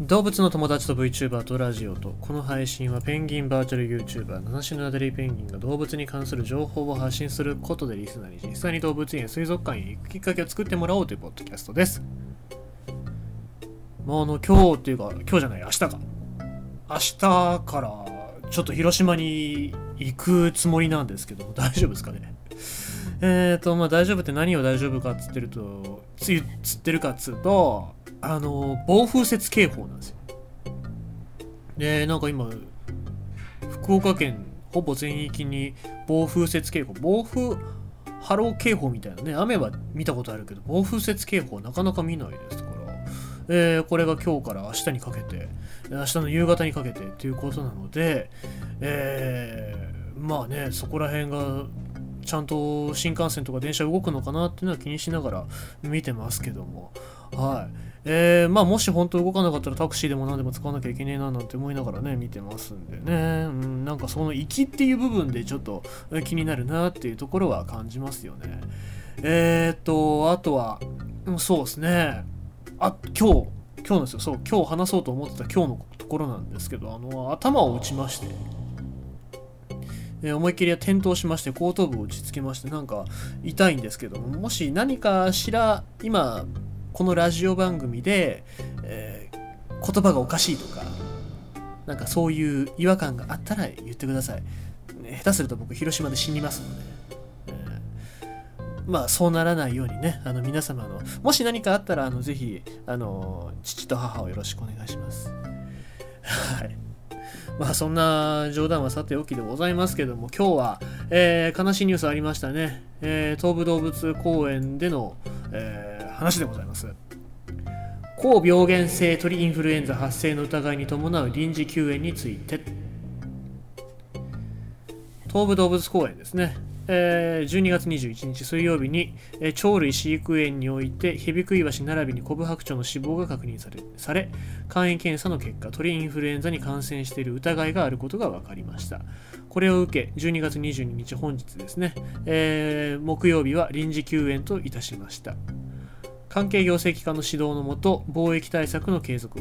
動物の友達と VTuber とラジオとこの配信はペンギンバーチャル YouTuber 七種のアデリーペンギンが動物に関する情報を発信することでリスナーに実際に動物園水族館へ行くきっかけを作ってもらおうというポッドキャストです。まああの今日っていうか今日じゃない明日か。明日からちょっと広島に行くつもりなんですけど大丈夫ですかね。えーとまあ大丈夫って何を大丈夫かっつってるとつつってるかっつうとあの暴風雪警報なんですよ。でなんか今福岡県ほぼ全域に暴風雪警報暴風波浪警報みたいなね雨は見たことあるけど暴風雪警報なかなか見ないですから、えー、これが今日から明日にかけて明日の夕方にかけてということなので、えー、まあねそこら辺がちゃんと新幹線とか電車動くのかなっていうのは気にしながら見てますけども。はい。えー、まあもし本当動かなかったらタクシーでも何でも使わなきゃいけねえななんて思いながらね見てますんでね、うん、なんかその行きっていう部分でちょっと気になるなっていうところは感じますよね。えー、っとあとはそうですね。あ今日今日なんですよ。そう今日話そうと思ってた今日のところなんですけどあの頭を打ちまして。え思いっきり転倒しまして後頭部を打ちつけましてなんか痛いんですけどももし何かしら今このラジオ番組で、えー、言葉がおかしいとかなんかそういう違和感があったら言ってください。下手すると僕広島で死にますので、え、まあそうならないようにねあの皆様のもし何かあったらあのぜひあの父と母をよろしくお願いします。はい。まあそんな冗談はさておきでございますけども今日は、えー、悲しいニュースありましたね、えー、東武動物公園での、えー、話でございます。高病原性鳥インフルエンザ発生の疑いに伴う臨時休園について。東武動物公園ですね。えー、12月21日水曜日に、鳥類飼育園においてヘビクイワシ並びにコブハクチョウの死亡が確認されされ肝炎検査の結果鳥インフルエンザに感染している疑いがあることが分かりました。これを受け12月22日本日ですね、えー、木曜日は臨時休園といたしました。関係行政機関の指導のもと防疫対策の継続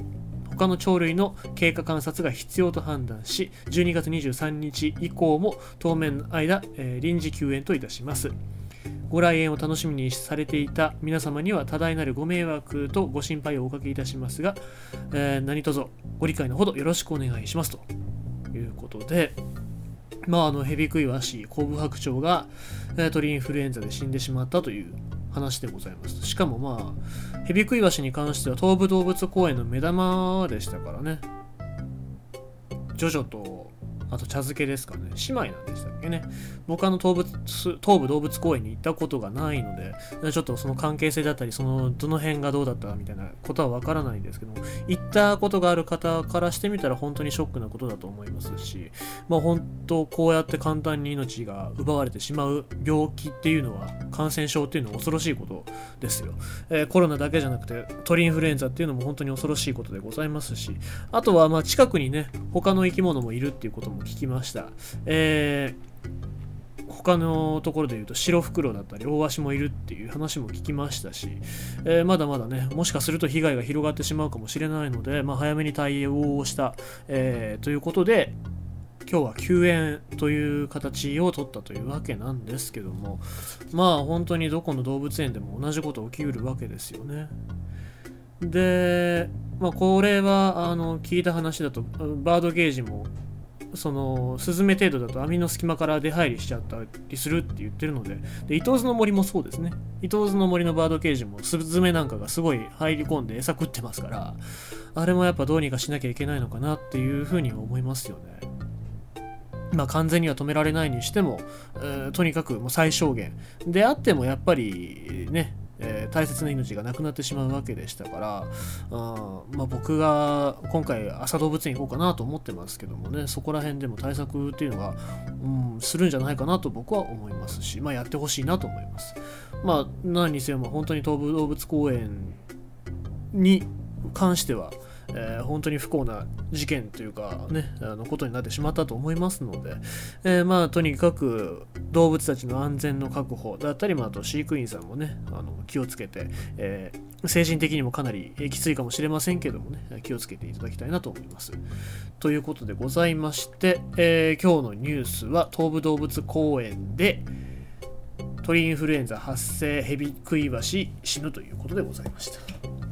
他の鳥類の経過観察が必要と判断し、12月23日以降も当面の間、えー、臨時休園といたします。ご来園を楽しみにされていた皆様には多大なるご迷惑とご心配をおかけいたしますが、えー、何卒ご理解のほどよろしくお願いしますということで、まあ、あのヘビクイワシ、コブハクチョウが、えー、鳥インフルエンザで死んでしまったという話でございます。しかもまあ、ヘビクイワシに関しては東武動物公園の目玉でしたからね。ジョジョとあと茶漬けですかね。姉妹なんでしたっけね。僕あの東武東武動物公園に行ったことがないので、ちょっとその関係性だったり、そのどの辺がどうだったみたいなことはわからないんですけども、行ったことがある方からしてみたら本当にショックなことだと思いますし、まあ本当こうやって簡単に命が奪われてしまう病気っていうのは、感染症っていうのは恐ろしいことですよ。えー、コロナだけじゃなくて鳥インフルエンザっていうのも本当に恐ろしいことでございますし、あとはまあ近くにね、他の生き物もいるっていうことも聞きました。えー他のところで言うと白袋だったり大鷲もいるっていう話も聞きましたし、えー、まだまだねもしかすると被害が広がってしまうかもしれないので、まあ、早めに対応をした、えー、ということで今日は休園という形を取ったというわけなんですけどもまあ本当にどこの動物園でも同じこと起きうるわけですよね。で、まあ、これはあの聞いた話だとバードゲージもそのスズメ程度だと網の隙間から出入りしちゃったりするって言ってるので。で伊東津の森もそうですね。伊東津の森のバードケージもスズメなんかがすごい入り込んで餌食ってますからあれもやっぱどうにかしなきゃいけないのかなっていうふうに思いますよね。まあ完全には止められないにしても、えー、とにかくもう最小限。であってもやっぱりねえー、大切な命がなくなってしまうわけでしたから、あまあ、僕が今回朝動物園行こうかなと思ってますけどもねそこら辺でも対策っていうのが、うん、するんじゃないかなと僕は思いますし、まあ、やってほしいなと思います。まあ、何にせよ本当に東武動物公園に関しては、えー、本当に不幸な事件というかね、あのことになってしまったと思いますので、えー、まあとにかく動物たちの安全の確保だったり、まあ、あと飼育員さんもね、あの気をつけて、えー、精神的にもかなりきついかもしれませんけどもね、気をつけていただきたいなと思います。ということでございまして、えー、今日のニュースは東武動物公園で鳥インフルエンザ発生ヘビクイワシ死ぬということでございました。